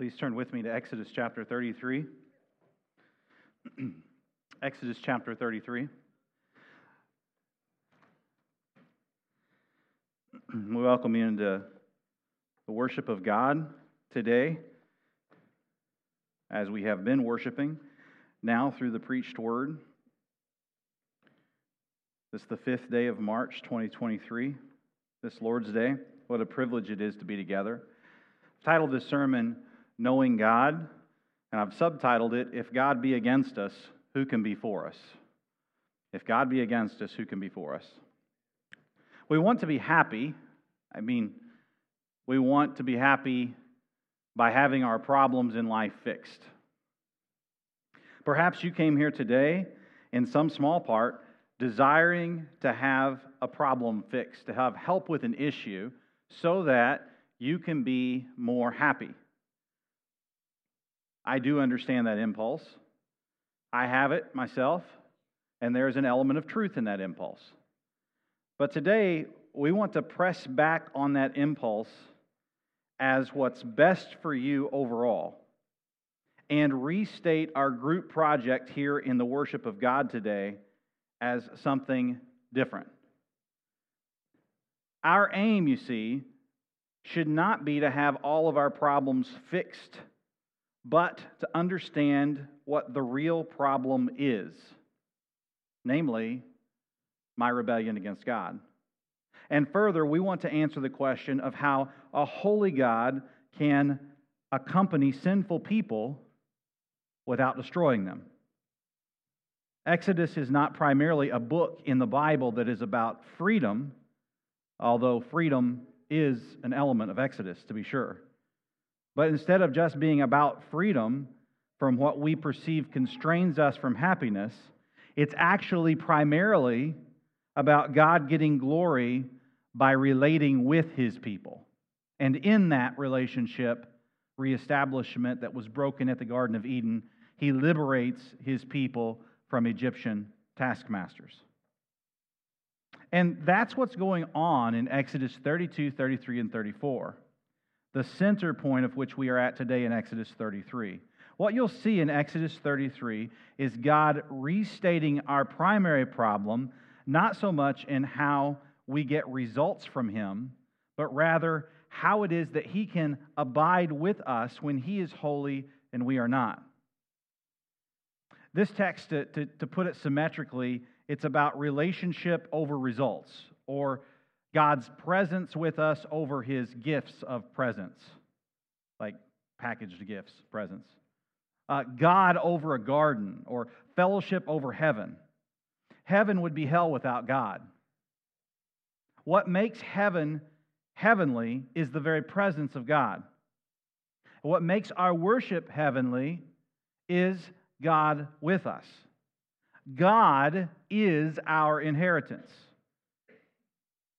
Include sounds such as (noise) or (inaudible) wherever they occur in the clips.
Please turn with me to Exodus chapter 33. (clears throat) Exodus chapter 33. (clears throat) We welcome you into the worship of God today, as we have been worshiping now through the preached word. This is the fifth day of March 2023, this Lord's Day. What a privilege it is to be together. I've titled this sermon, Knowing God, and I've subtitled it, If God Be Against Us, Who Can Be For Us? If God be against us, who can be for us? We want to be happy. I mean, we want to be happy by having our problems in life fixed. Perhaps you came here today in some small part desiring to have a problem fixed, to have help with an issue so that you can be more happy. I do understand that impulse. I have it myself, and there's an element of truth in that impulse. But today, we want to press back on that impulse as what's best for you overall and restate our group project here in the worship of God today as something different. Our aim, you see, should not be to have all of our problems fixed, but to understand what the real problem is namely, my rebellion against God. And further, we want to answer the question of how a holy God can accompany sinful people without destroying them. Exodus is not primarily a book in the Bible that is about freedom, although freedom is an element of Exodus, to be sure. But instead of just being about freedom from what we perceive constrains us from happiness, it's actually primarily about God getting glory by relating with his people. And in that relationship, reestablishment that was broken at the Garden of Eden, he liberates his people from Egyptian taskmasters. And that's what's going on in Exodus 32, 33, and 34, the center point of which we are at today in Exodus 33. What you'll see in Exodus 33 is God restating our primary problem, not so much in how we get results from Him, but rather how it is that He can abide with us when He is holy and we are not. This text, to, to, to put it symmetrically, it's about relationship over results, or God's presence with us over His gifts of presence, like packaged gifts, presents. Uh, God over a garden, or fellowship over heaven. Heaven would be hell without God. What makes heaven heavenly is the very presence of God. What makes our worship heavenly is God with us. God is our inheritance.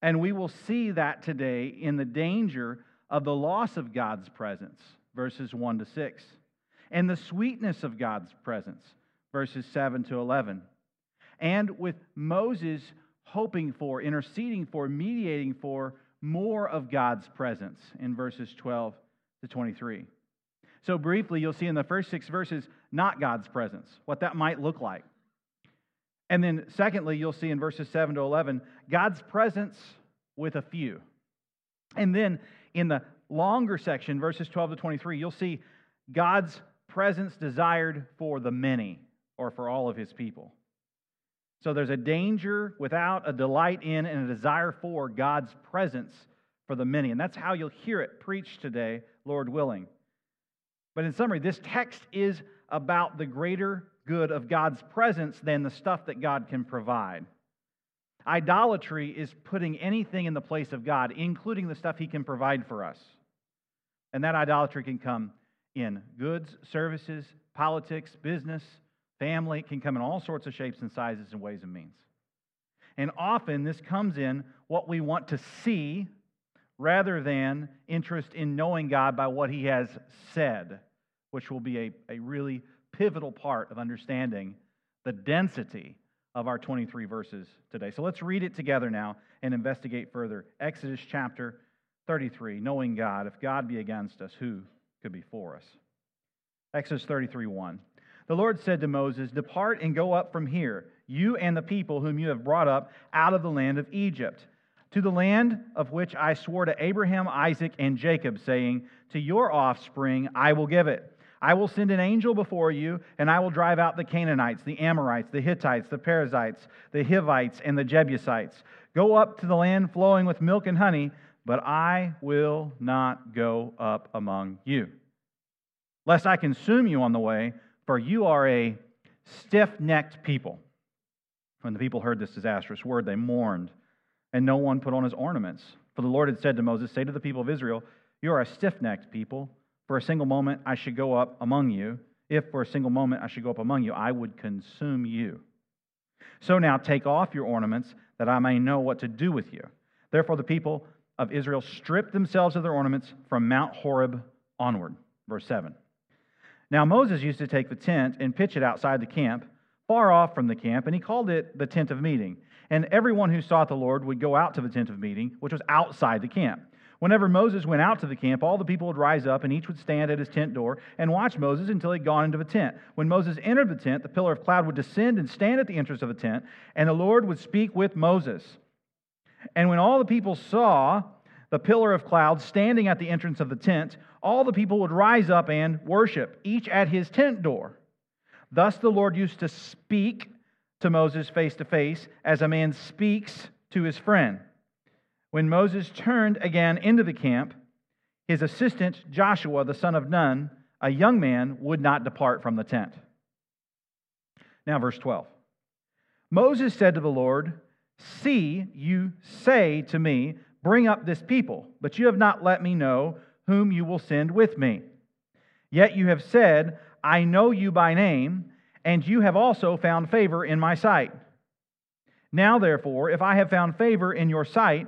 And we will see that today in the danger of the loss of God's presence, verses 1 to 6, and the sweetness of God's presence, verses 7 to 11. And with Moses hoping for, interceding for, mediating for more of God's presence in verses 12 to 23. So, briefly, you'll see in the first six verses, not God's presence, what that might look like. And then, secondly, you'll see in verses 7 to 11, God's presence with a few. And then, in the longer section, verses 12 to 23, you'll see God's presence desired for the many or for all of his people. So there's a danger without, a delight in, and a desire for God's presence for the many. And that's how you'll hear it preached today, Lord willing. But in summary, this text is about the greater good of God's presence than the stuff that God can provide. Idolatry is putting anything in the place of God, including the stuff He can provide for us. And that idolatry can come in goods, services, politics, business, family. It can come in all sorts of shapes and sizes and ways and means. And often this comes in what we want to see rather than interest in knowing God by what He has said, which will be a, a really pivotal part of understanding the density of our 23 verses today. So let's read it together now and investigate further. Exodus chapter 33, knowing God. If God be against us, who could be for us. Exodus 33 1. The Lord said to Moses, Depart and go up from here, you and the people whom you have brought up out of the land of Egypt, to the land of which I swore to Abraham, Isaac, and Jacob, saying, To your offspring I will give it. I will send an angel before you, and I will drive out the Canaanites, the Amorites, the Hittites, the Perizzites, the Hivites, and the Jebusites. Go up to the land flowing with milk and honey, but I will not go up among you, lest I consume you on the way, for you are a stiff necked people. When the people heard this disastrous word, they mourned, and no one put on his ornaments. For the Lord had said to Moses, Say to the people of Israel, You are a stiff necked people. For a single moment I should go up among you. If for a single moment I should go up among you, I would consume you. So now take off your ornaments, that I may know what to do with you. Therefore, the people of Israel stripped themselves of their ornaments from Mount Horeb onward. Verse 7. Now Moses used to take the tent and pitch it outside the camp, far off from the camp, and he called it the tent of meeting. And everyone who sought the Lord would go out to the tent of meeting, which was outside the camp. Whenever Moses went out to the camp, all the people would rise up, and each would stand at his tent door and watch Moses until he'd gone into the tent. When Moses entered the tent, the pillar of cloud would descend and stand at the entrance of the tent, and the Lord would speak with Moses. And when all the people saw the pillar of cloud standing at the entrance of the tent, all the people would rise up and worship, each at his tent door. Thus the Lord used to speak to Moses face to face, as a man speaks to his friend. When Moses turned again into the camp, his assistant Joshua, the son of Nun, a young man, would not depart from the tent. Now, verse 12. Moses said to the Lord, See, you say to me, Bring up this people, but you have not let me know whom you will send with me. Yet you have said, I know you by name, and you have also found favor in my sight. Now, therefore, if I have found favor in your sight,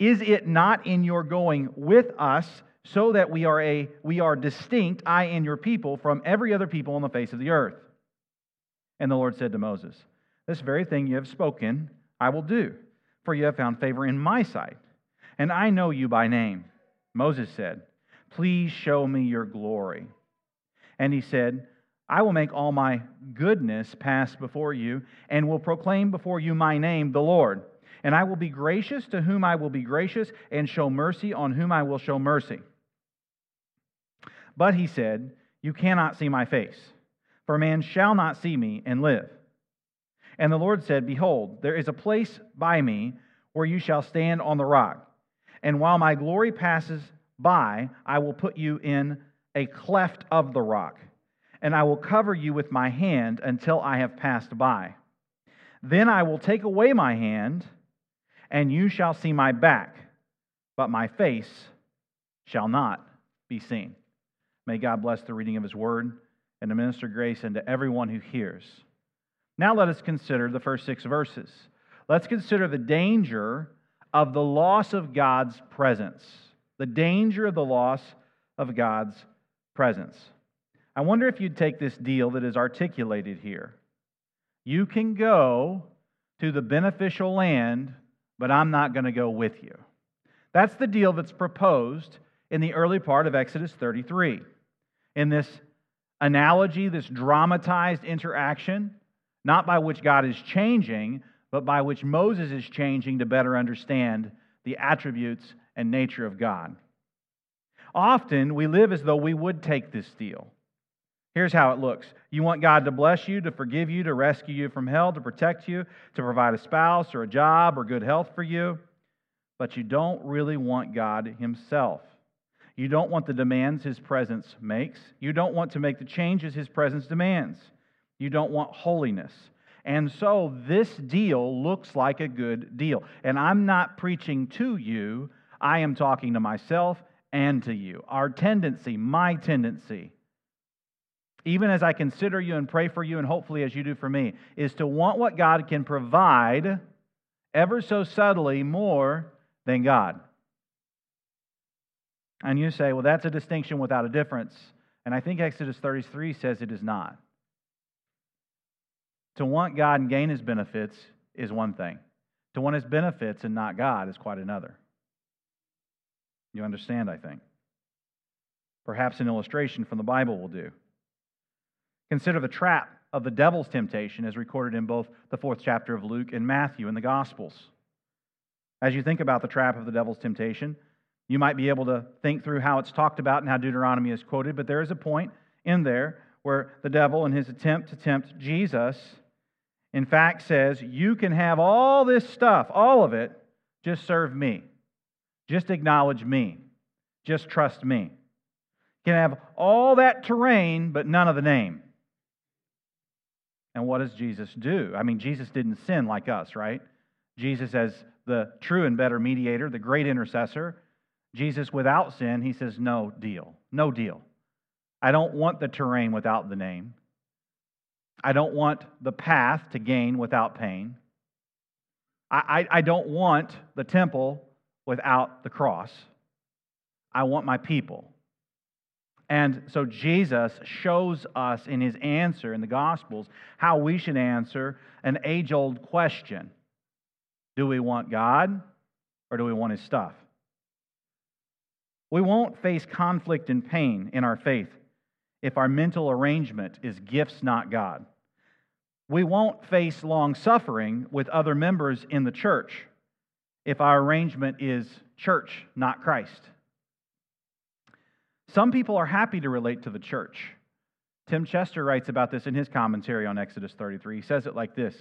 Is it not in your going with us so that we are, a, we are distinct, I and your people, from every other people on the face of the earth? And the Lord said to Moses, This very thing you have spoken, I will do, for you have found favor in my sight, and I know you by name. Moses said, Please show me your glory. And he said, I will make all my goodness pass before you, and will proclaim before you my name, the Lord. And I will be gracious to whom I will be gracious, and show mercy on whom I will show mercy. But he said, You cannot see my face, for man shall not see me and live. And the Lord said, Behold, there is a place by me where you shall stand on the rock. And while my glory passes by, I will put you in a cleft of the rock, and I will cover you with my hand until I have passed by. Then I will take away my hand and you shall see my back, but my face shall not be seen. May God bless the reading of his word and to minister grace unto everyone who hears. Now let us consider the first six verses. Let's consider the danger of the loss of God's presence. The danger of the loss of God's presence. I wonder if you'd take this deal that is articulated here. You can go to the beneficial land but I'm not going to go with you. That's the deal that's proposed in the early part of Exodus 33. In this analogy, this dramatized interaction, not by which God is changing, but by which Moses is changing to better understand the attributes and nature of God. Often we live as though we would take this deal. Here's how it looks you want God to bless you, to forgive you, to rescue you from hell, to protect you, to provide a spouse or a job or good health for you, but you don't really want God Himself. You don't want the demands His presence makes. You don't want to make the changes His presence demands. You don't want holiness. And so this deal looks like a good deal. And I'm not preaching to you, I am talking to myself and to you. Our tendency, my tendency, even as I consider you and pray for you, and hopefully as you do for me, is to want what God can provide ever so subtly more than God. And you say, well, that's a distinction without a difference. And I think Exodus 33 says it is not. To want God and gain his benefits is one thing, to want his benefits and not God is quite another. You understand, I think. Perhaps an illustration from the Bible will do. Consider the trap of the devil's temptation as recorded in both the fourth chapter of Luke and Matthew in the Gospels. As you think about the trap of the devil's temptation, you might be able to think through how it's talked about and how Deuteronomy is quoted, but there is a point in there where the devil, in his attempt to tempt Jesus, in fact says, You can have all this stuff, all of it, just serve me. Just acknowledge me. Just trust me. You can have all that terrain, but none of the name. And what does Jesus do? I mean, Jesus didn't sin like us, right? Jesus, as the true and better mediator, the great intercessor, Jesus, without sin, he says, No deal. No deal. I don't want the terrain without the name. I don't want the path to gain without pain. I, I, I don't want the temple without the cross. I want my people. And so Jesus shows us in his answer in the Gospels how we should answer an age old question Do we want God or do we want his stuff? We won't face conflict and pain in our faith if our mental arrangement is gifts, not God. We won't face long suffering with other members in the church if our arrangement is church, not Christ. Some people are happy to relate to the church. Tim Chester writes about this in his commentary on Exodus 33. He says it like this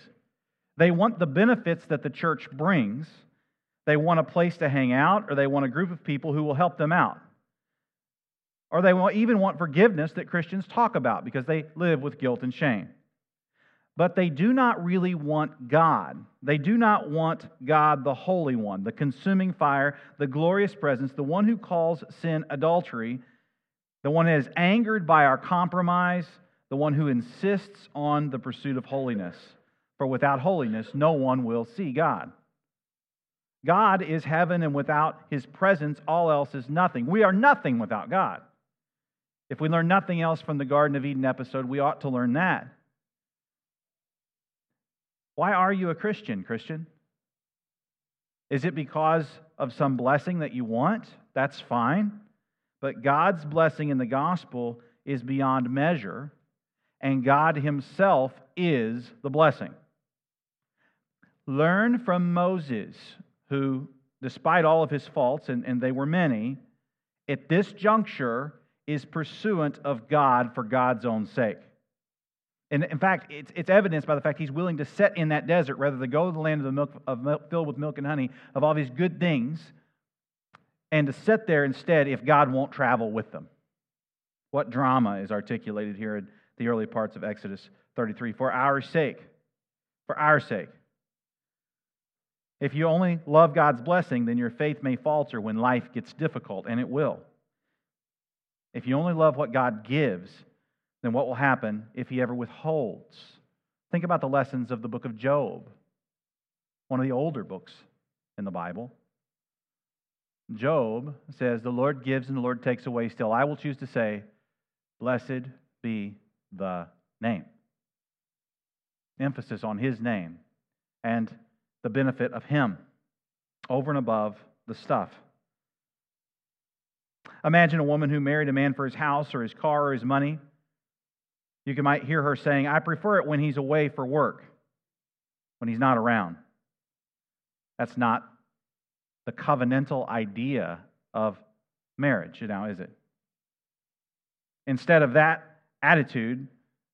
They want the benefits that the church brings they want a place to hang out, or they want a group of people who will help them out. Or they even want forgiveness that Christians talk about because they live with guilt and shame. But they do not really want God. They do not want God, the Holy One, the consuming fire, the glorious presence, the one who calls sin adultery, the one that is angered by our compromise, the one who insists on the pursuit of holiness. For without holiness, no one will see God. God is heaven, and without his presence, all else is nothing. We are nothing without God. If we learn nothing else from the Garden of Eden episode, we ought to learn that. Why are you a Christian, Christian? Is it because of some blessing that you want? That's fine. But God's blessing in the gospel is beyond measure, and God Himself is the blessing. Learn from Moses, who, despite all of his faults, and, and they were many, at this juncture is pursuant of God for God's own sake. And in fact, it's, it's evidenced by the fact he's willing to set in that desert rather than go to the land of the milk, of milk, filled with milk and honey, of all these good things, and to sit there instead if God won't travel with them. What drama is articulated here in the early parts of Exodus 33? For our sake. For our sake. If you only love God's blessing, then your faith may falter when life gets difficult, and it will. If you only love what God gives, then what will happen if He ever withholds? Think about the lessons of the book of Job, one of the older books in the Bible. Job says, The Lord gives and the Lord takes away. Still, I will choose to say, Blessed be the name. Emphasis on His name. And the benefit of Him over and above the stuff. Imagine a woman who married a man for his house or his car or his money. You might hear her saying, I prefer it when he's away for work, when he's not around. That's not the covenantal idea of marriage, now, is it? Instead of that attitude,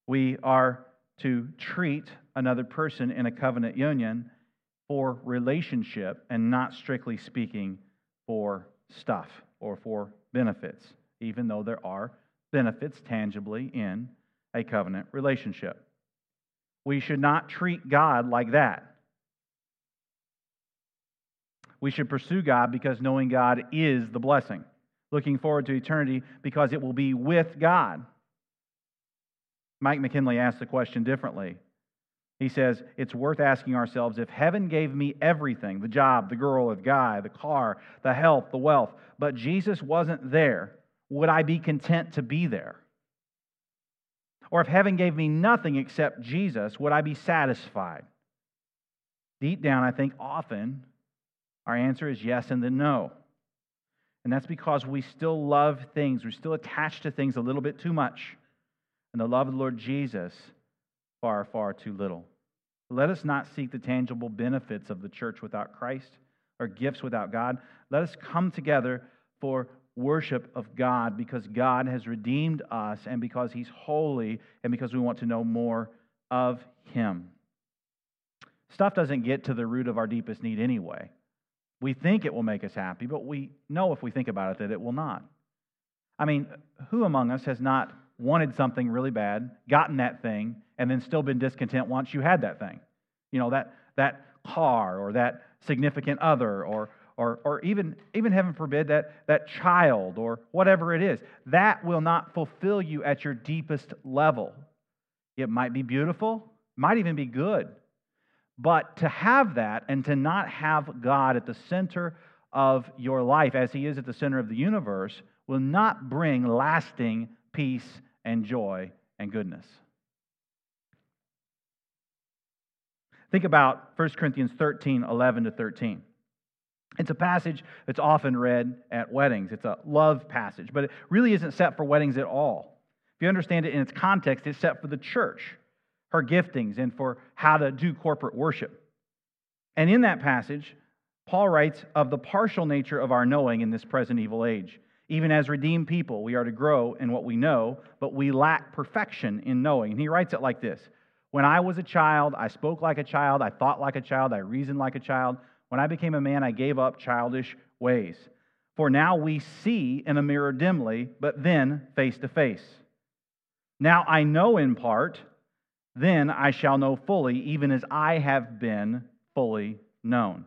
we are to treat another person in a covenant union for relationship and not strictly speaking for stuff or for benefits, even though there are benefits tangibly in a covenant relationship. We should not treat God like that. We should pursue God because knowing God is the blessing, looking forward to eternity because it will be with God. Mike McKinley asked the question differently. He says, It's worth asking ourselves if heaven gave me everything the job, the girl, the guy, the car, the health, the wealth but Jesus wasn't there, would I be content to be there? Or if heaven gave me nothing except Jesus, would I be satisfied? Deep down, I think often our answer is yes and then no. And that's because we still love things, we're still attached to things a little bit too much. And the love of the Lord Jesus, far, far too little. Let us not seek the tangible benefits of the church without Christ or gifts without God. Let us come together for worship of God because God has redeemed us and because He's holy and because we want to know more of Him. Stuff doesn't get to the root of our deepest need anyway. We think it will make us happy, but we know if we think about it that it will not. I mean, who among us has not wanted something really bad, gotten that thing, and then still been discontent once you had that thing? You know, that, that car or that significant other or or, or even, even heaven forbid, that, that child or whatever it is, that will not fulfill you at your deepest level. It might be beautiful, might even be good. But to have that and to not have God at the center of your life, as He is at the center of the universe, will not bring lasting peace and joy and goodness. Think about 1 Corinthians 13 11 to 13. It's a passage that's often read at weddings. It's a love passage, but it really isn't set for weddings at all. If you understand it in its context, it's set for the church, her giftings, and for how to do corporate worship. And in that passage, Paul writes of the partial nature of our knowing in this present evil age. Even as redeemed people, we are to grow in what we know, but we lack perfection in knowing. And he writes it like this When I was a child, I spoke like a child, I thought like a child, I reasoned like a child. When I became a man, I gave up childish ways. For now we see in a mirror dimly, but then face to face. Now I know in part, then I shall know fully, even as I have been fully known.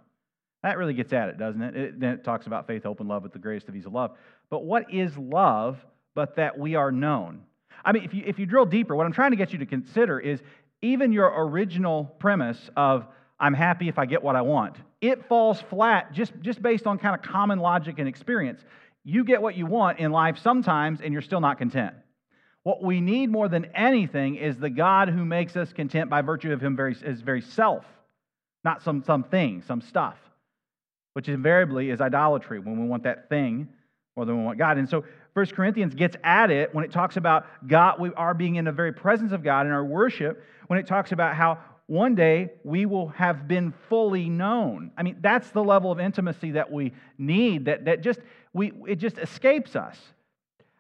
That really gets at it, doesn't it? it then it talks about faith, hope, and love with the greatest of these love. But what is love but that we are known? I mean, if you, if you drill deeper, what I'm trying to get you to consider is even your original premise of I'm happy if I get what I want. It falls flat just, just based on kind of common logic and experience. You get what you want in life sometimes, and you're still not content. What we need more than anything is the God who makes us content by virtue of him very, his very self, not some, some thing, some stuff, which invariably is idolatry when we want that thing more than we want God. And so 1 Corinthians gets at it when it talks about God, we are being in the very presence of God in our worship, when it talks about how one day we will have been fully known. I mean, that's the level of intimacy that we need, that, that just, we, it just escapes us.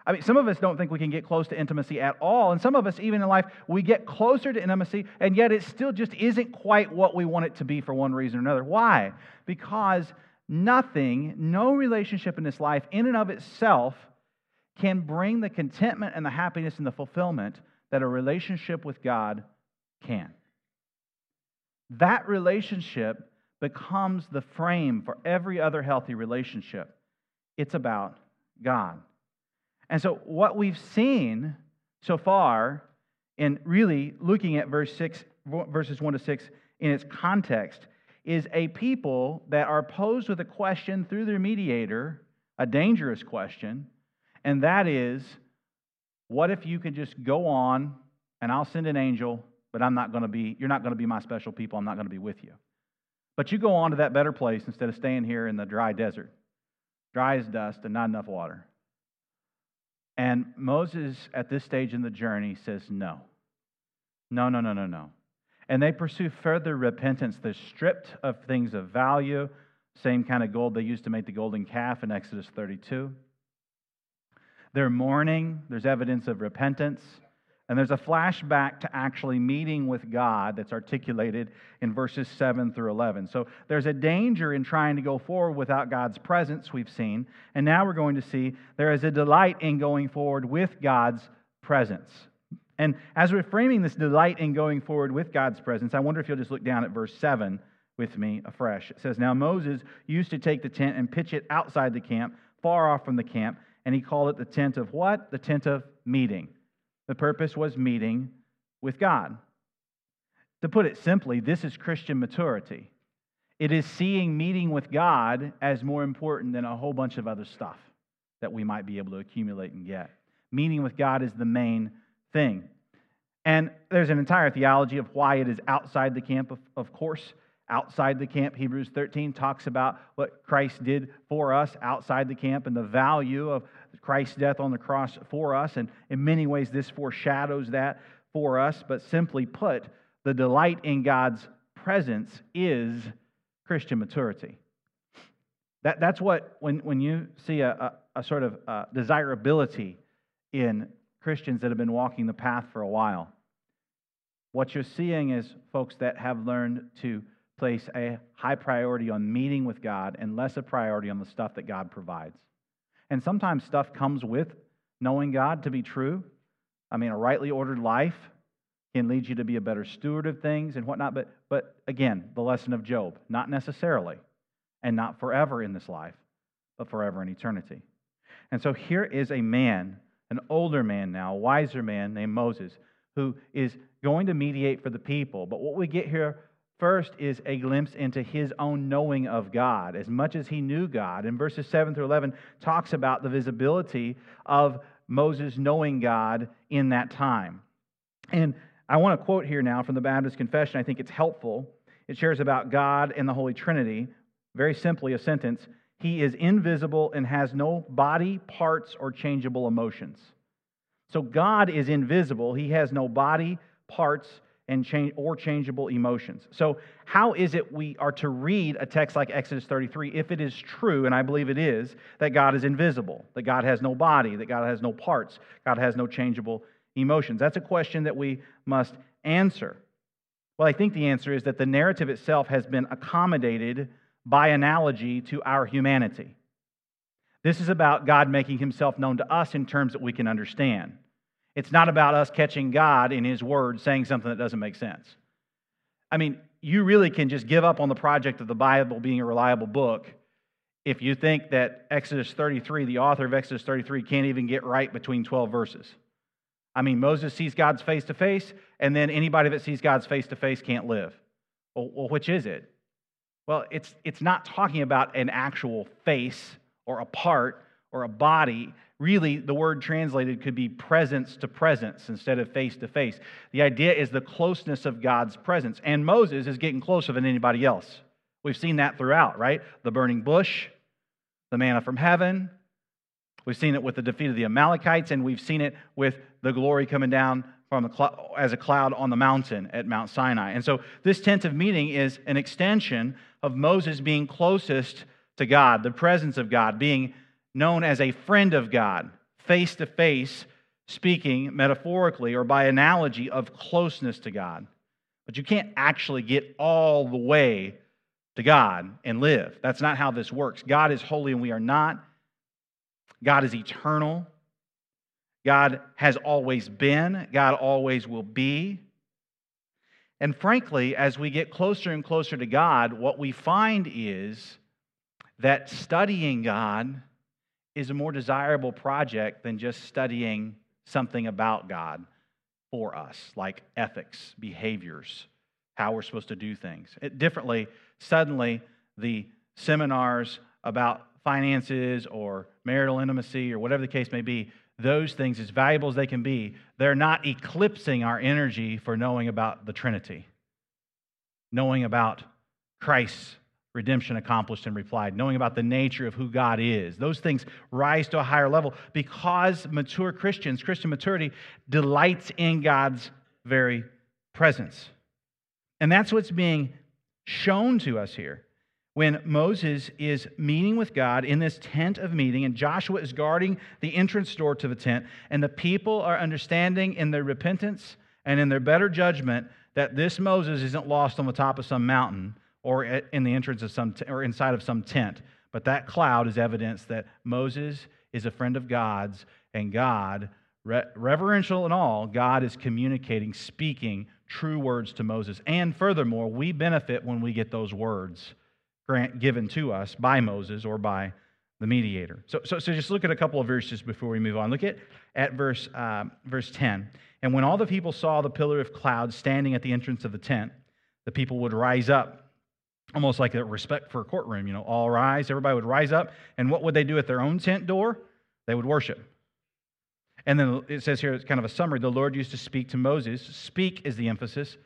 I mean, some of us don't think we can get close to intimacy at all. And some of us, even in life, we get closer to intimacy, and yet it still just isn't quite what we want it to be for one reason or another. Why? Because nothing, no relationship in this life, in and of itself, can bring the contentment and the happiness and the fulfillment that a relationship with God can that relationship becomes the frame for every other healthy relationship. It's about God. And so, what we've seen so far in really looking at verse 6, verses 1 to 6 in its context is a people that are posed with a question through their mediator, a dangerous question, and that is what if you could just go on and I'll send an angel but I'm not going to be, you're not going to be my special people. I'm not going to be with you. But you go on to that better place instead of staying here in the dry desert, dry as dust and not enough water. And Moses, at this stage in the journey, says, No. No, no, no, no, no. And they pursue further repentance. They're stripped of things of value, same kind of gold they used to make the golden calf in Exodus 32. They're mourning. There's evidence of repentance. And there's a flashback to actually meeting with God that's articulated in verses 7 through 11. So there's a danger in trying to go forward without God's presence, we've seen. And now we're going to see there is a delight in going forward with God's presence. And as we're framing this delight in going forward with God's presence, I wonder if you'll just look down at verse 7 with me afresh. It says, Now Moses used to take the tent and pitch it outside the camp, far off from the camp, and he called it the tent of what? The tent of meeting. The purpose was meeting with God. To put it simply, this is Christian maturity. It is seeing meeting with God as more important than a whole bunch of other stuff that we might be able to accumulate and get. Meeting with God is the main thing. And there's an entire theology of why it is outside the camp, of, of course. Outside the camp, Hebrews 13 talks about what Christ did for us outside the camp and the value of Christ's death on the cross for us. And in many ways, this foreshadows that for us. But simply put, the delight in God's presence is Christian maturity. That, that's what, when, when you see a, a, a sort of uh, desirability in Christians that have been walking the path for a while, what you're seeing is folks that have learned to place a high priority on meeting with God and less a priority on the stuff that God provides. And sometimes stuff comes with knowing God to be true. I mean, a rightly ordered life can lead you to be a better steward of things and whatnot. But, but again, the lesson of Job, not necessarily, and not forever in this life, but forever in eternity. And so here is a man, an older man now, a wiser man named Moses, who is going to mediate for the people. But what we get here first is a glimpse into his own knowing of God, as much as he knew God. And verses 7 through 11 talks about the visibility of Moses knowing God in that time. And I want to quote here now from the Baptist Confession. I think it's helpful. It shares about God and the Holy Trinity. Very simply, a sentence He is invisible and has no body, parts, or changeable emotions. So God is invisible. He has no body, parts, and change, or changeable emotions. So, how is it we are to read a text like Exodus 33 if it is true, and I believe it is, that God is invisible, that God has no body, that God has no parts, God has no changeable emotions? That's a question that we must answer. Well, I think the answer is that the narrative itself has been accommodated by analogy to our humanity. This is about God making himself known to us in terms that we can understand. It's not about us catching God in his word saying something that doesn't make sense. I mean, you really can just give up on the project of the Bible being a reliable book if you think that Exodus 33, the author of Exodus 33, can't even get right between 12 verses. I mean, Moses sees God's face to face, and then anybody that sees God's face to face can't live. Well, well, which is it? Well, it's, it's not talking about an actual face or a part or a body. Really, the word translated could be presence to presence instead of face to face. The idea is the closeness of God's presence. And Moses is getting closer than anybody else. We've seen that throughout, right? The burning bush, the manna from heaven, We've seen it with the defeat of the Amalekites, and we've seen it with the glory coming down from the cl- as a cloud on the mountain at Mount Sinai. And so this tent of meeting is an extension of Moses being closest to God, the presence of God, being known as a friend of God, face to face, speaking metaphorically or by analogy of closeness to God. But you can't actually get all the way to God and live. That's not how this works. God is holy and we are not. God is eternal. God has always been. God always will be. And frankly, as we get closer and closer to God, what we find is that studying God is a more desirable project than just studying something about God for us, like ethics, behaviors, how we're supposed to do things. It, differently, suddenly, the seminars about finances or marital intimacy or whatever the case may be, those things, as valuable as they can be, they're not eclipsing our energy for knowing about the Trinity, knowing about Christ's redemption accomplished and applied, knowing about the nature of who God is. Those things rise to a higher level because mature Christians, Christian maturity, delights in God's very presence. And that's what's being shown to us here when Moses is meeting with God in this tent of meeting, and Joshua is guarding the entrance door to the tent, and the people are understanding in their repentance and in their better judgment that this Moses isn't lost on the top of some mountain or in the entrance of some or inside of some tent, but that cloud is evidence that Moses is a friend of God's, and God, re- reverential and all, God is communicating, speaking true words to Moses. And furthermore, we benefit when we get those words grant, given to us by Moses or by the mediator. So, so, so just look at a couple of verses before we move on. Look at, at verse, uh, verse 10. And when all the people saw the pillar of cloud standing at the entrance of the tent, the people would rise up, almost like a respect for a courtroom, you know, all rise. Everybody would rise up. And what would they do at their own tent door? They would worship. And then it says here, it's kind of a summary. The Lord used to speak to Moses. Speak is the emphasis,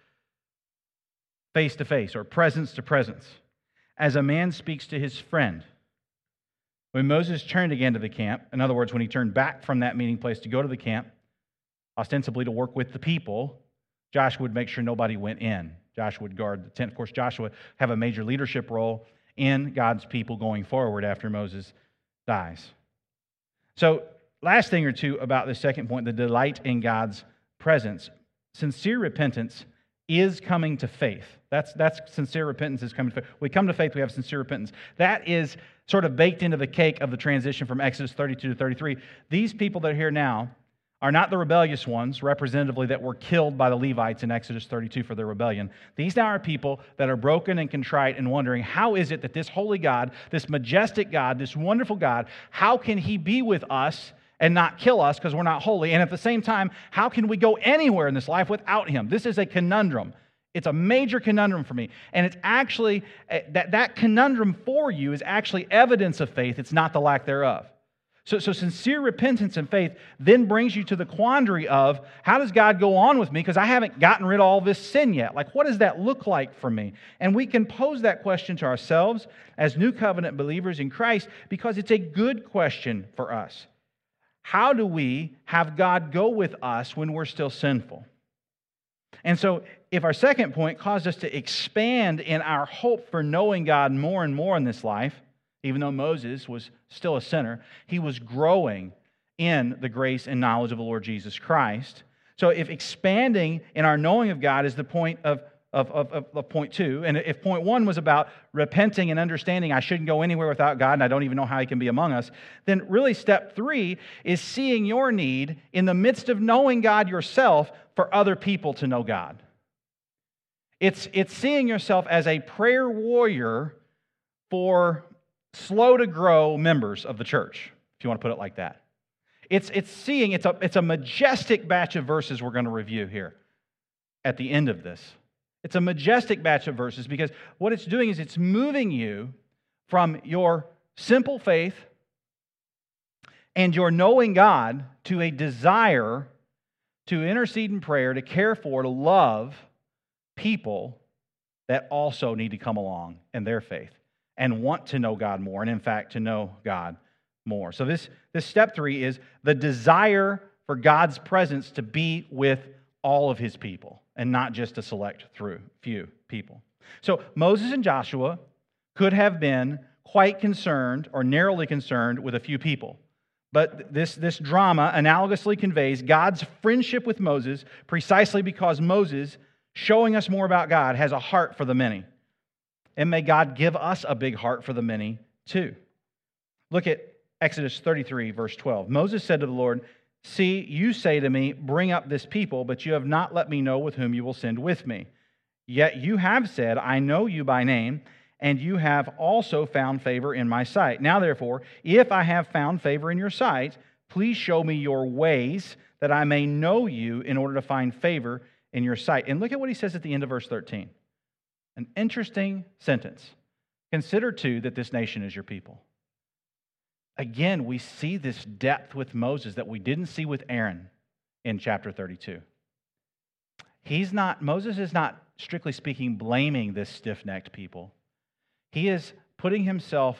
face to face or presence to presence, as a man speaks to his friend. When Moses turned again to the camp, in other words, when he turned back from that meeting place to go to the camp, ostensibly to work with the people, Joshua would make sure nobody went in. Joshua would guard the tent. Of course, Joshua have a major leadership role in God's people going forward after Moses dies. So, last thing or two about the second point the delight in God's presence. Sincere repentance is coming to faith. That's, that's sincere repentance is coming to faith. We come to faith, we have sincere repentance. That is sort of baked into the cake of the transition from Exodus 32 to 33. These people that are here now are not the rebellious ones, representatively, that were killed by the Levites in Exodus 32 for their rebellion. These now are people that are broken and contrite and wondering, how is it that this holy God, this majestic God, this wonderful God, how can he be with us and not kill us because we're not holy? And at the same time, how can we go anywhere in this life without him? This is a conundrum. It's a major conundrum for me. And it's actually, eh, that, that conundrum for you is actually evidence of faith, it's not the lack thereof. So, so sincere repentance and faith then brings you to the quandary of how does God go on with me because I haven't gotten rid of all this sin yet? Like, what does that look like for me? And we can pose that question to ourselves as new covenant believers in Christ because it's a good question for us. How do we have God go with us when we're still sinful? And so, if our second point caused us to expand in our hope for knowing God more and more in this life, even though Moses was still a sinner, he was growing in the grace and knowledge of the Lord Jesus Christ. So, if expanding in our knowing of God is the point of, of, of, of, point two, and if point one was about repenting and understanding I shouldn't go anywhere without God and I don't even know how He can be among us, then really step three is seeing your need in the midst of knowing God yourself for other people to know God. It's, it's seeing yourself as a prayer warrior for slow to grow members of the church, if you want to put it like that. It's, it's seeing, it's a, it's a majestic batch of verses we're going to review here at the end of this. It's a majestic batch of verses because what it's doing is it's moving you from your simple faith and your knowing God to a desire to intercede in prayer, to care for, to love people that also need to come along in their faith and want to know God more, and in fact, to know God more. So, this, this step three is the desire for God's presence to be with all of his people and not just a select through few people. So, Moses and Joshua could have been quite concerned or narrowly concerned with a few people. But this, this drama analogously conveys God's friendship with Moses precisely because Moses, showing us more about God, has a heart for the many. And may God give us a big heart for the many too. Look at Exodus 33, verse 12. Moses said to the Lord, See, you say to me, Bring up this people, but you have not let me know with whom you will send with me. Yet you have said, I know you by name, and you have also found favor in my sight. Now, therefore, if I have found favor in your sight, please show me your ways that I may know you in order to find favor in your sight. And look at what he says at the end of verse 13. An interesting sentence. Consider, too, that this nation is your people. Again, we see this depth with Moses that we didn't see with Aaron in chapter 32. He's not, Moses is not, strictly speaking, blaming this stiff necked people. He is putting himself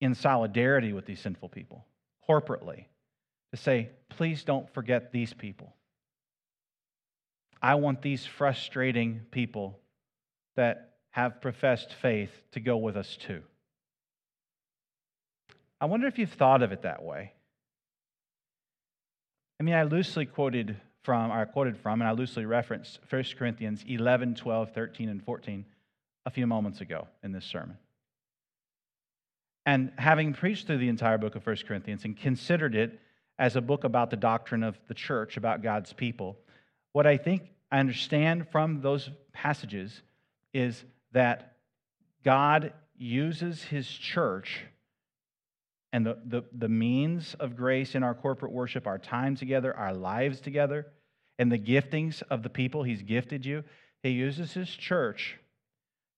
in solidarity with these sinful people, corporately, to say, please don't forget these people. I want these frustrating people that have professed faith to go with us too. I wonder if you've thought of it that way. I mean, I loosely quoted from, or I quoted from, and I loosely referenced 1 Corinthians 11, 12, 13, and 14 a few moments ago in this sermon. And having preached through the entire book of 1 Corinthians and considered it as a book about the doctrine of the church, about God's people, what I think I understand from those passages is that God uses his church and the, the, the means of grace in our corporate worship, our time together, our lives together, and the giftings of the people He's gifted you, He uses His church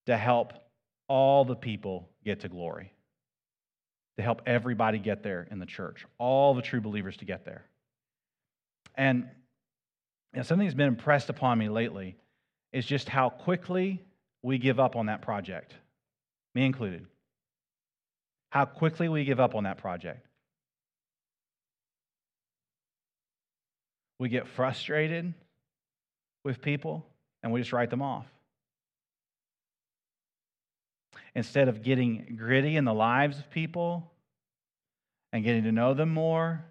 to help all the people get to glory, to help everybody get there in the church, all the true believers to get there. And you know, something that's been impressed upon me lately is just how quickly we give up on that project, me included. How quickly we give up on that project. We get frustrated with people and we just write them off. Instead of getting gritty in the lives of people and getting to know them more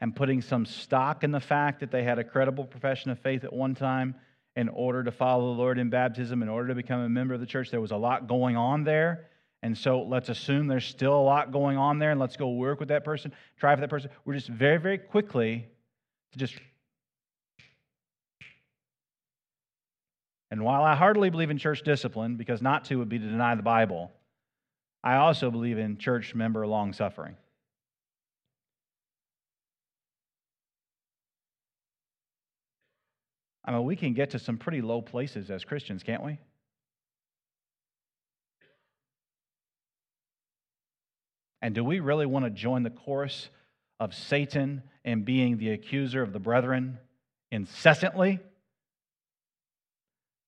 and putting some stock in the fact that they had a credible profession of faith at one time in order to follow the Lord in baptism, in order to become a member of the church. There was a lot going on there. And so let's assume there's still a lot going on there and let's go work with that person, try for that person. We're just very, very quickly to just. And while I heartily believe in church discipline, because not to would be to deny the Bible, I also believe in church member long suffering. I mean, we can get to some pretty low places as Christians, can't we? And do we really want to join the chorus of Satan and being the accuser of the brethren incessantly?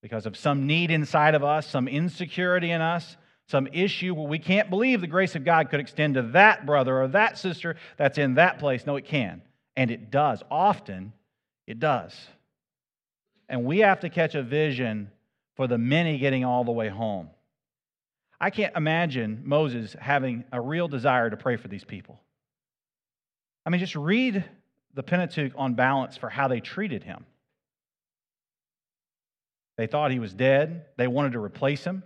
Because of some need inside of us, some insecurity in us, some issue where we can't believe the grace of God could extend to that brother or that sister that's in that place. No, it can. And it does. Often, it does. And we have to catch a vision for the many getting all the way home. I can't imagine Moses having a real desire to pray for these people. I mean, just read the Pentateuch on balance for how they treated him. They thought he was dead. They wanted to replace him.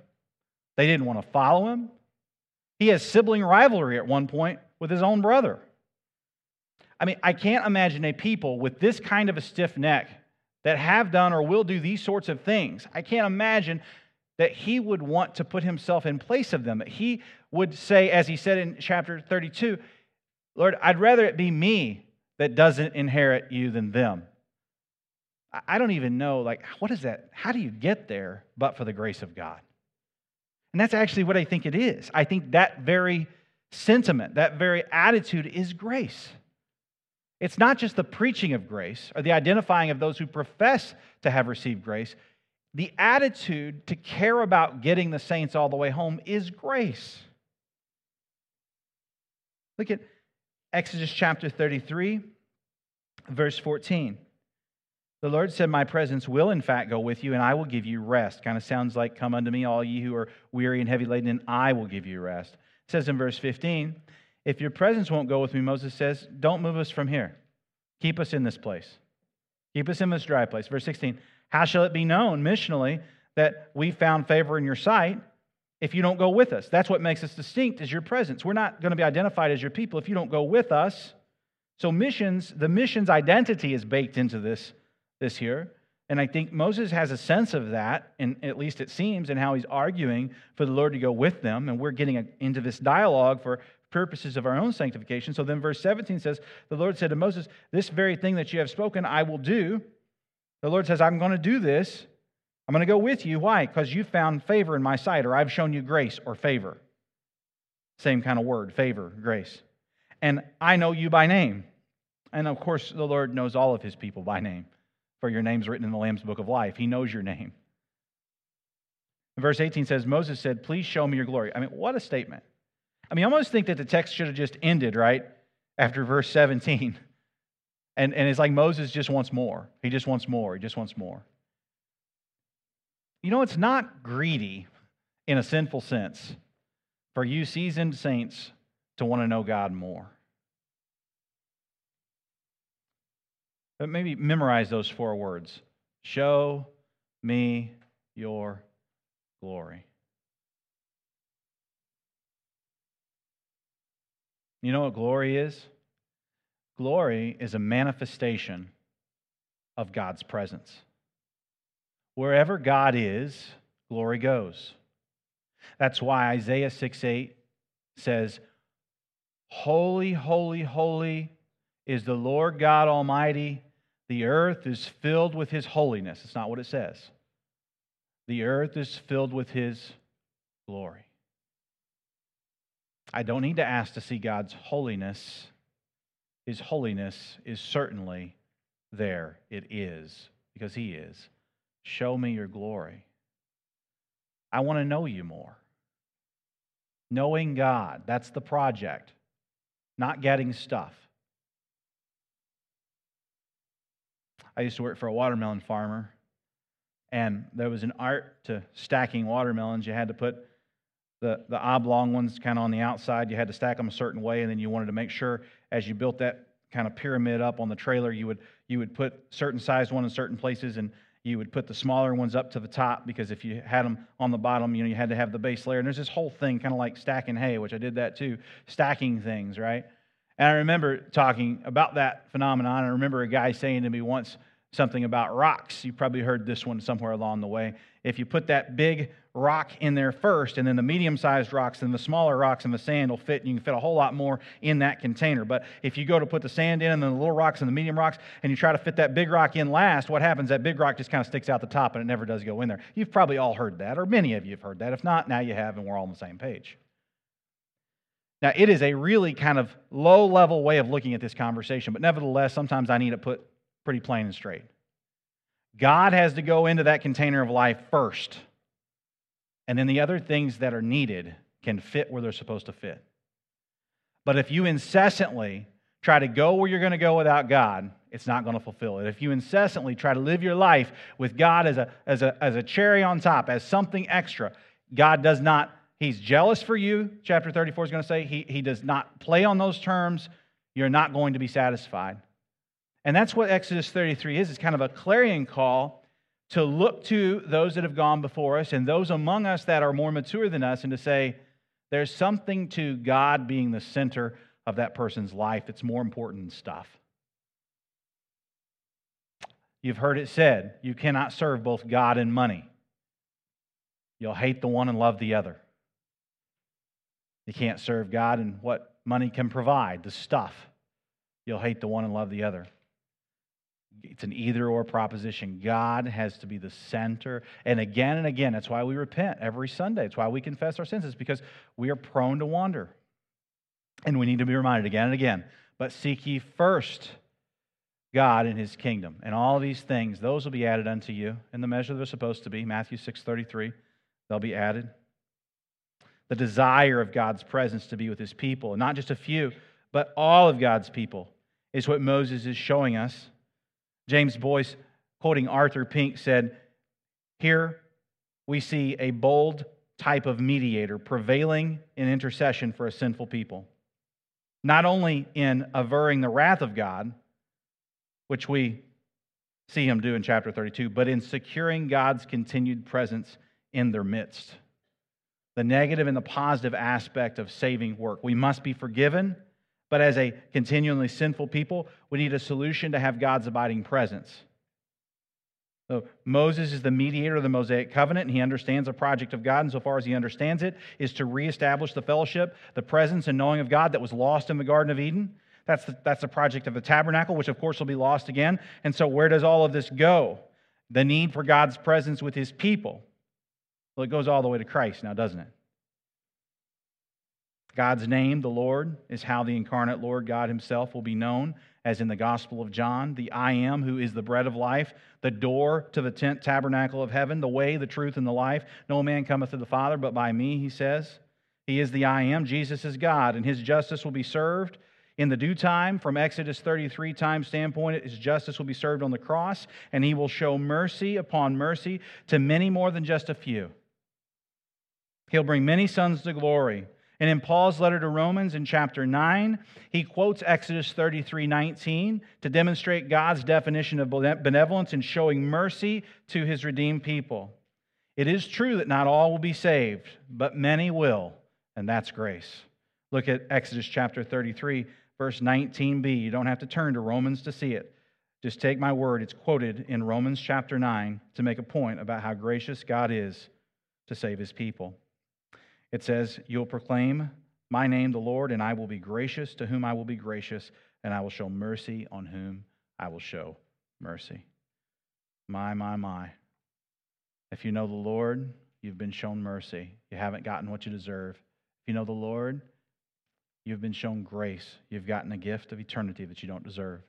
They didn't want to follow him. He has sibling rivalry at one point with his own brother. I mean, I can't imagine a people with this kind of a stiff neck that have done or will do these sorts of things. I can't imagine that he would want to put himself in place of them. That he would say, as he said in chapter 32, Lord, I'd rather it be me that doesn't inherit you than them. I don't even know, like, what is that? How do you get there but for the grace of God? And that's actually what I think it is. I think that very sentiment, that very attitude is grace. It's not just the preaching of grace or the identifying of those who profess to have received grace. The attitude to care about getting the saints all the way home is grace. Look at Exodus chapter 33, verse 14. The Lord said, My presence will in fact go with you, and I will give you rest. Kind of sounds like, Come unto me, all ye who are weary and heavy laden, and I will give you rest. It says in verse 15, if your presence won't go with me, Moses says, don't move us from here. Keep us in this place. Keep us in this dry place. Verse 16, how shall it be known missionally that we found favor in your sight if you don't go with us? That's what makes us distinct is your presence. We're not going to be identified as your people if you don't go with us. So missions, the mission's identity is baked into this, this here. And I think Moses has a sense of that, and at least it seems, in how he's arguing for the Lord to go with them. And we're getting into this dialogue for purposes of our own sanctification. So then verse 17 says, The Lord said to Moses, This very thing that you have spoken, I will do. The Lord says, I'm going to do this. I'm going to go with you. Why? Because you found favor in my sight, or I've shown you grace or favor. Same kind of word, favor, grace. And I know you by name. And of course, the Lord knows all of his people by name, for your name's written in the Lamb's book of life. He knows your name. Verse 18 says, Moses said, Please show me your glory. I mean, what a statement. I mean, I almost think that the text should have just ended, right? After verse 17. And, and it's like Moses just wants more. He just wants more. He just wants more. You know, it's not greedy in a sinful sense for you seasoned saints to want to know God more. But maybe memorize those four words Show me your glory. You know what glory is? Glory is a manifestation of God's presence. Wherever God is, glory goes. That's why Isaiah 6 8 says, Holy, holy, holy is the Lord God Almighty. The earth is filled with his holiness. It's not what it says. The earth is filled with his glory. I don't need to ask to see God's holiness. His holiness is certainly there. It is, because He is. Show me your glory. I want to know you more. Knowing God, that's the project, not getting stuff. I used to work for a watermelon farmer, and there was an art to stacking watermelons. You had to put the, the oblong ones kind of on the outside. You had to stack them a certain way, and then you wanted to make sure as you built that kind of pyramid up on the trailer, you would, you would put certain sized one in certain places, and you would put the smaller ones up to the top because if you had them on the bottom, you know, you had to have the base layer. And there's this whole thing kind of like stacking hay, which I did that too, stacking things, right? And I remember talking about that phenomenon. I remember a guy saying to me once something about rocks. You probably heard this one somewhere along the way. If you put that big rock in there first, and then the medium sized rocks and the smaller rocks and the sand will fit, and you can fit a whole lot more in that container. But if you go to put the sand in and then the little rocks and the medium rocks, and you try to fit that big rock in last, what happens? That big rock just kind of sticks out the top and it never does go in there. You've probably all heard that, or many of you have heard that. If not, now you have, and we're all on the same page. Now, it is a really kind of low level way of looking at this conversation, but nevertheless, sometimes I need to put pretty plain and straight. God has to go into that container of life first. And then the other things that are needed can fit where they're supposed to fit. But if you incessantly try to go where you're going to go without God, it's not going to fulfill it. If you incessantly try to live your life with God as a, as a, as a cherry on top, as something extra, God does not, He's jealous for you, chapter 34 is going to say. He, he does not play on those terms. You're not going to be satisfied. And that's what Exodus 33 is. It's kind of a clarion call to look to those that have gone before us and those among us that are more mature than us and to say, there's something to God being the center of that person's life that's more important than stuff. You've heard it said, you cannot serve both God and money. You'll hate the one and love the other. You can't serve God and what money can provide, the stuff. You'll hate the one and love the other. It's an either or proposition. God has to be the center. And again and again, that's why we repent every Sunday. It's why we confess our sins, it's because we are prone to wander. And we need to be reminded again and again. But seek ye first God and his kingdom. And all these things, those will be added unto you in the measure they're supposed to be. Matthew 6 33, they'll be added. The desire of God's presence to be with his people, not just a few, but all of God's people, is what Moses is showing us James Boice, quoting Arthur Pink, said, Here we see a bold type of mediator prevailing in intercession for a sinful people. Not only in averring the wrath of God, which we see him do in chapter 32, but in securing God's continued presence in their midst. The negative and the positive aspect of saving work. We must be forgiven but as a continually sinful people, we need a solution to have God's abiding presence. So Moses is the mediator of the Mosaic covenant, and he understands the project of God, and so far as he understands it, is to reestablish the fellowship, the presence, and knowing of God that was lost in the Garden of Eden. That's the, that's the project of the tabernacle, which of course will be lost again. And so, where does all of this go? The need for God's presence with his people. Well, it goes all the way to Christ now, doesn't it? God's name, the Lord, is how the incarnate Lord God Himself will be known, as in the Gospel of John. The I am, who is the bread of life, the door to the tent tabernacle of heaven, the way, the truth, and the life. No man cometh to the Father but by me, He says. He is the I am. Jesus is God, and His justice will be served in the due time. From Exodus 33 time standpoint, His justice will be served on the cross, and He will show mercy upon mercy to many more than just a few. He'll bring many sons to glory. And in Paul's letter to Romans in chapter 9, he quotes Exodus 33 19 to demonstrate God's definition of benevolence in showing mercy to his redeemed people. It is true that not all will be saved, but many will, and that's grace. Look at Exodus chapter 33, verse 19b. You don't have to turn to Romans to see it. Just take my word. It's quoted in Romans chapter 9 to make a point about how gracious God is to save his people. It says, You'll proclaim my name, the Lord, and I will be gracious to whom I will be gracious, and I will show mercy on whom I will show mercy. My, my, my. If you know the Lord, you've been shown mercy. You haven't gotten what you deserve. If you know the Lord, you've been shown grace. You've gotten a gift of eternity that you don't deserve.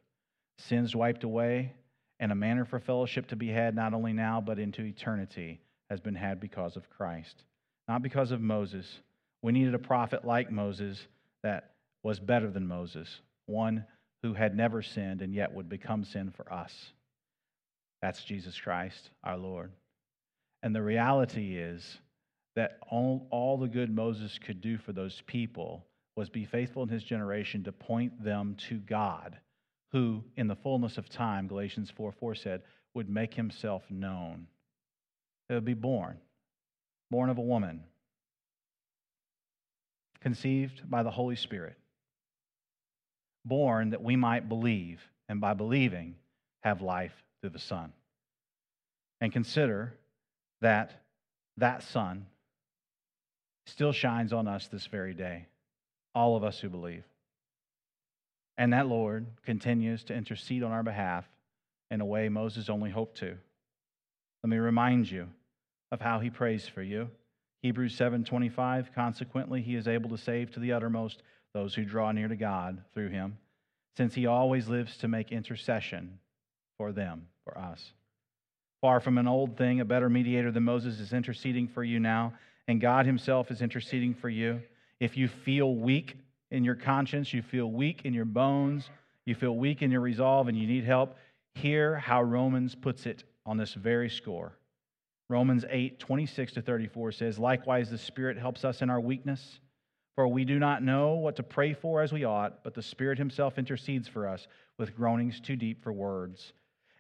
Sins wiped away, and a manner for fellowship to be had not only now, but into eternity has been had because of Christ, not because of Moses. We needed a prophet like Moses that was better than Moses, one who had never sinned and yet would become sin for us. That's Jesus Christ, our Lord. And the reality is that all, all the good Moses could do for those people was be faithful in his generation to point them to God, who, in the fullness of time, Galatians 4 4 said, would make himself known. It would be born, born of a woman, conceived by the Holy Spirit, born that we might believe, and by believing, have life through the Son. And consider that that Son still shines on us this very day, all of us who believe. And that Lord continues to intercede on our behalf in a way Moses only hoped to. Let me remind you of how he prays for you. Hebrews 7:25 consequently he is able to save to the uttermost those who draw near to God through him since he always lives to make intercession for them for us. Far from an old thing, a better mediator than Moses is interceding for you now, and God Himself is interceding for you. If you feel weak in your conscience, you feel weak in your bones, you feel weak in your resolve, and you need help, hear how Romans puts it on this very score. Romans 8, 26 to 34 says, Likewise, the Spirit helps us in our weakness. For we do not know what to pray for as we ought, but the Spirit Himself intercedes for us with groanings too deep for words.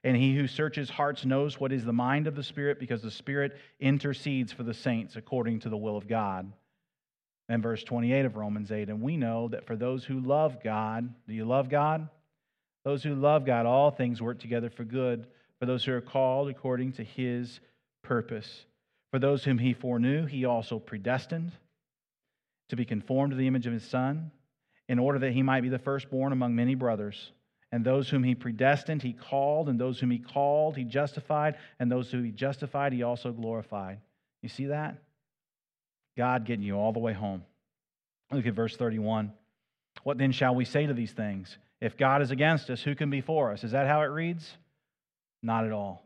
And he who searches hearts knows what is the mind of the Spirit, because the Spirit intercedes for the saints according to the will of God. And verse 28 of Romans 8, and we know that for those who love God, do you love God? Those who love God, all things work together for good, for those who are called according to his purpose. For those whom he foreknew, he also predestined to be conformed to the image of his Son, in order that he might be the firstborn among many brothers. And those whom he predestined, he called. And those whom he called, he justified. And those whom he justified, he also glorified. You see that? God getting you all the way home. Look at verse 31. What then shall we say to these things? If God is against us, who can be for us? Is that how it reads? Not at all.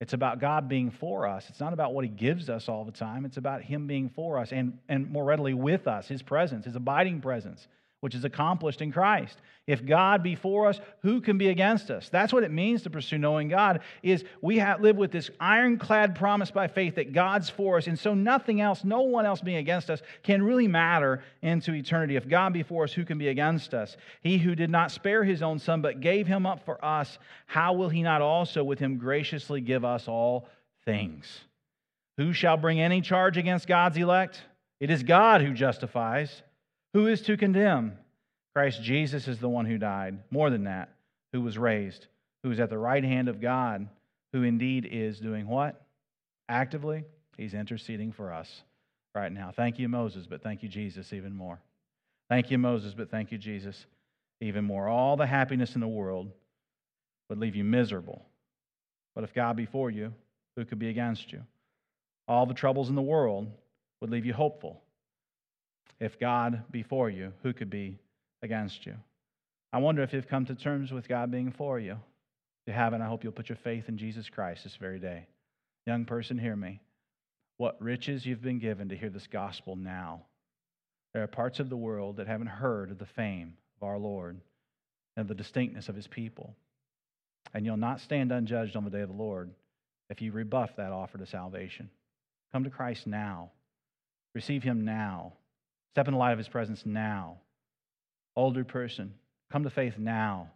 It's about God being for us. It's not about what He gives us all the time. It's about Him being for us and, and more readily with us, His presence, His abiding presence which is accomplished in Christ. If God be for us, who can be against us? That's what it means to pursue knowing God is we have, live with this ironclad promise by faith that God's for us and so nothing else, no one else being against us can really matter into eternity. If God be for us, who can be against us? He who did not spare his own son but gave him up for us, how will he not also with him graciously give us all things? Who shall bring any charge against God's elect? It is God who justifies. Who is to condemn? Christ Jesus is the one who died. More than that, who was raised, who is at the right hand of God, who indeed is doing what? Actively, he's interceding for us right now. Thank you, Moses, but thank you, Jesus, even more. Thank you, Moses, but thank you, Jesus, even more. All the happiness in the world would leave you miserable. But if God be for you, who could be against you? All the troubles in the world would leave you hopeful. If God be for you, who could be against you? I wonder if you've come to terms with God being for you. If you haven't, I hope you'll put your faith in Jesus Christ this very day. Young person, hear me. What riches you've been given to hear this gospel now. There are parts of the world that haven't heard of the fame of our Lord and the distinctness of his people. And you'll not stand unjudged on the day of the Lord if you rebuff that offer to salvation. Come to Christ now. Receive him now. Step in the light of his presence now. Older person, come to faith now.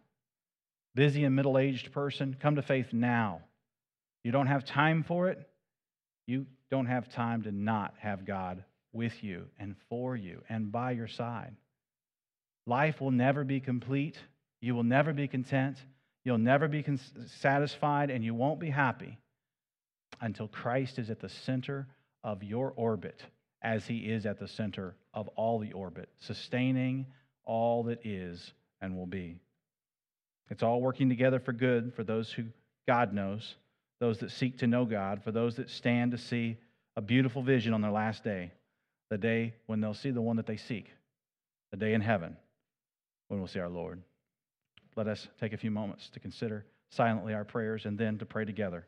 Busy and middle aged person, come to faith now. You don't have time for it. You don't have time to not have God with you and for you and by your side. Life will never be complete. You will never be content. You'll never be satisfied, and you won't be happy until Christ is at the center of your orbit as he is at the center of all the orbit, sustaining all that is and will be. It's all working together for good for those who God knows, those that seek to know God, for those that stand to see a beautiful vision on their last day, the day when they'll see the one that they seek, the day in heaven when we'll see our Lord. Let us take a few moments to consider silently our prayers and then to pray together.